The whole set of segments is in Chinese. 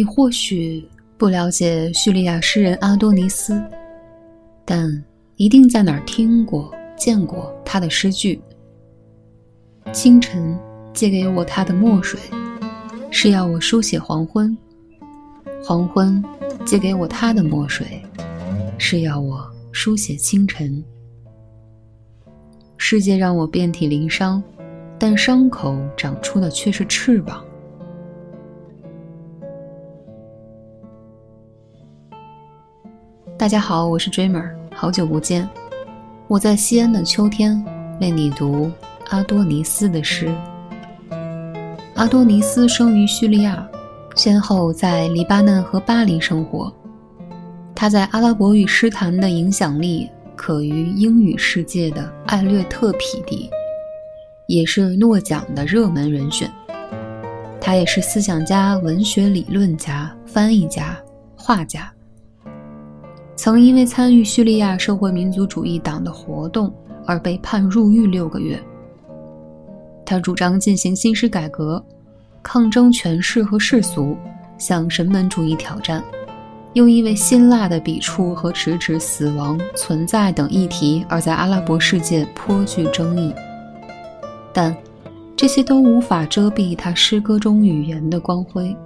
你或许不了解叙利亚诗人阿多尼斯，但一定在哪儿听过、见过他的诗句。清晨借给我他的墨水，是要我书写黄昏；黄昏借给我他的墨水，是要我书写清晨。世界让我遍体鳞伤，但伤口长出的却是翅膀。大家好，我是 Dreamer，好久不见。我在西安的秋天为你读阿多尼斯的诗。阿多尼斯生于叙利亚，先后在黎巴嫩和巴黎生活。他在阿拉伯语诗坛的影响力可与英语世界的艾略特匹敌，也是诺奖的热门人选。他也是思想家、文学理论家、翻译家、画家。曾因为参与叙利亚社会民族主义党的活动而被判入狱六个月。他主张进行新诗改革，抗争权势和世俗，向神门主义挑战，又因为辛辣的笔触和直指死亡、存在等议题而在阿拉伯世界颇具争议。但这些都无法遮蔽他诗歌中语言的光辉。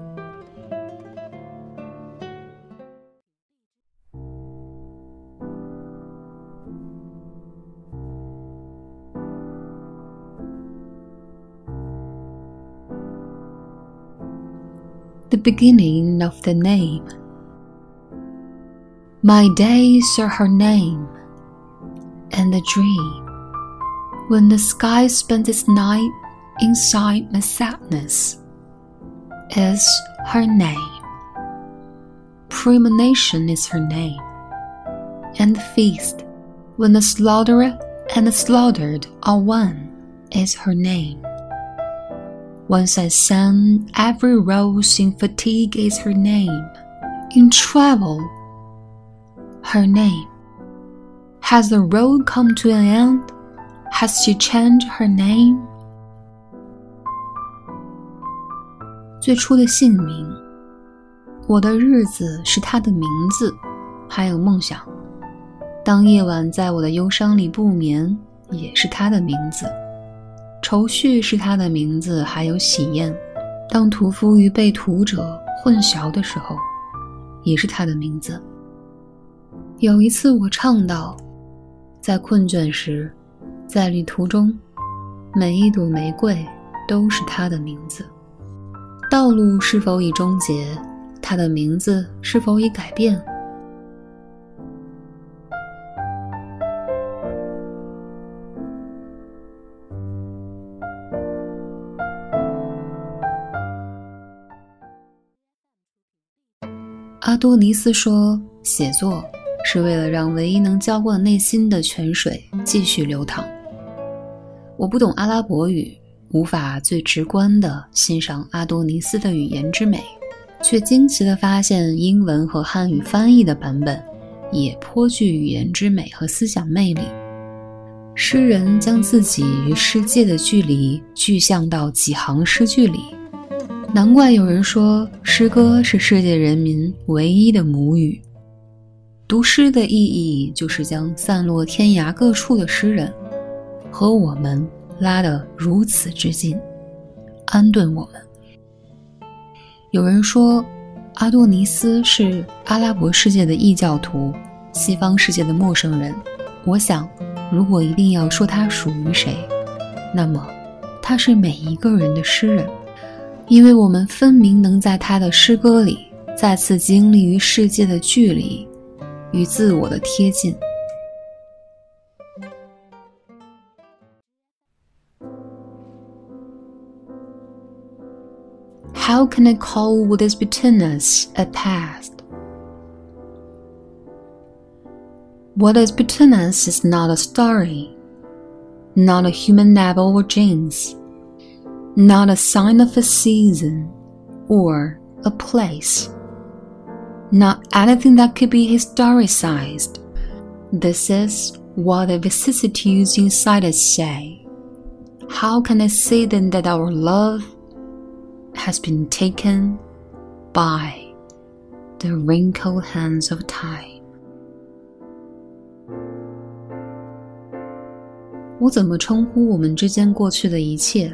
The beginning of the name. My days are her name, and the dream when the sky spends its night inside my sadness is her name. Premonition is her name, and the feast when the slaughterer and the slaughtered are one is her name. Once I sang, every rose in fatigue is her name. In travel, her name. Has the road come to an end? Has she changed her name? 最初的姓名，我的日子是她的名字，还有梦想。当夜晚在我的忧伤里不眠，也是她的名字。 愁绪是他的名字，还有喜宴。当屠夫与被屠者混淆的时候，也是他的名字。有一次，我唱道：“在困倦时，在旅途中，每一朵玫瑰都是他的名字。道路是否已终结？他的名字是否已改变？”阿多尼斯说：“写作是为了让唯一能浇灌内心的泉水继续流淌。”我不懂阿拉伯语，无法最直观地欣赏阿多尼斯的语言之美，却惊奇地发现英文和汉语翻译的版本也颇具语言之美和思想魅力。诗人将自己与世界的距离具象到几行诗句里。难怪有人说，诗歌是世界人民唯一的母语。读诗的意义，就是将散落天涯各处的诗人和我们拉得如此之近，安顿我们。有人说，阿多尼斯是阿拉伯世界的异教徒，西方世界的陌生人。我想，如果一定要说他属于谁，那么他是每一个人的诗人。因为我们分明能在他的诗歌里再次经历与世界的距离，与自我的贴近。How can I call what is between us a past? What is between us is not a story, not a human novel or dreams not a sign of a season or a place, not anything that could be historicized. This is what the vicissitudes inside us say. How can I say then that our love has been taken by The wrinkled hands of time。我怎么称呼我们之间过去的一切？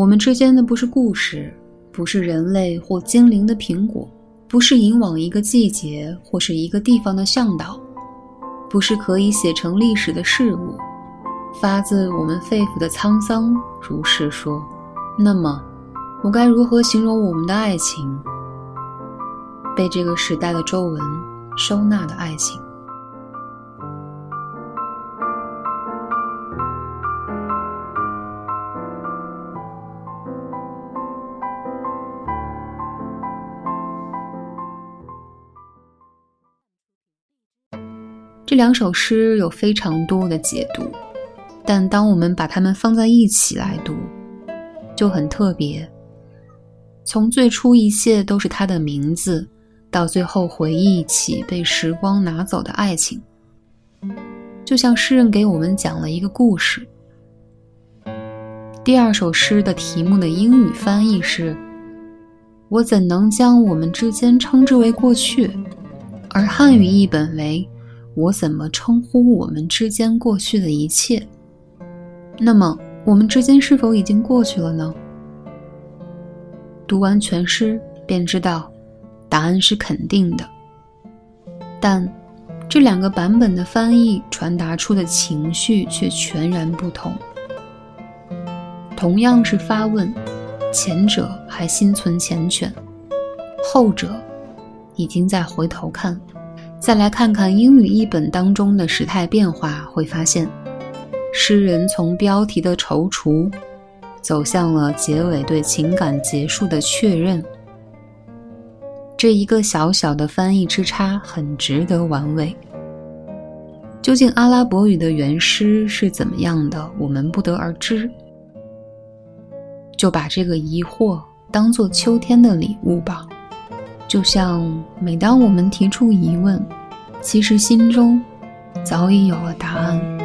我们之间的不是故事，不是人类或精灵的苹果，不是引往一个季节或是一个地方的向导，不是可以写成历史的事物。发自我们肺腑的沧桑，如是说。那么，我该如何形容我们的爱情？被这个时代的皱纹收纳的爱情。这两首诗有非常多的解读。但当我们把它们放在一起来读，就很特别。从最初一切都是他的名字，到最后回忆起被时光拿走的爱情，就像诗人给我们讲了一个故事。第二首诗的题目的英语翻译是：“我怎能将我们之间称之为过去？”而汉语译本为：“我怎么称呼我们之间过去的一切？”那么，我们之间是否已经过去了呢？读完全诗便知道，答案是肯定的。但这两个版本的翻译传达出的情绪却全然不同。同样是发问，前者还心存缱绻，后者已经在回头看。再来看看英语译本当中的时态变化，会发现。诗人从标题的踌躇，走向了结尾对情感结束的确认。这一个小小的翻译之差很值得玩味。究竟阿拉伯语的原诗是怎么样的，我们不得而知。就把这个疑惑当做秋天的礼物吧。就像每当我们提出疑问，其实心中早已有了答案。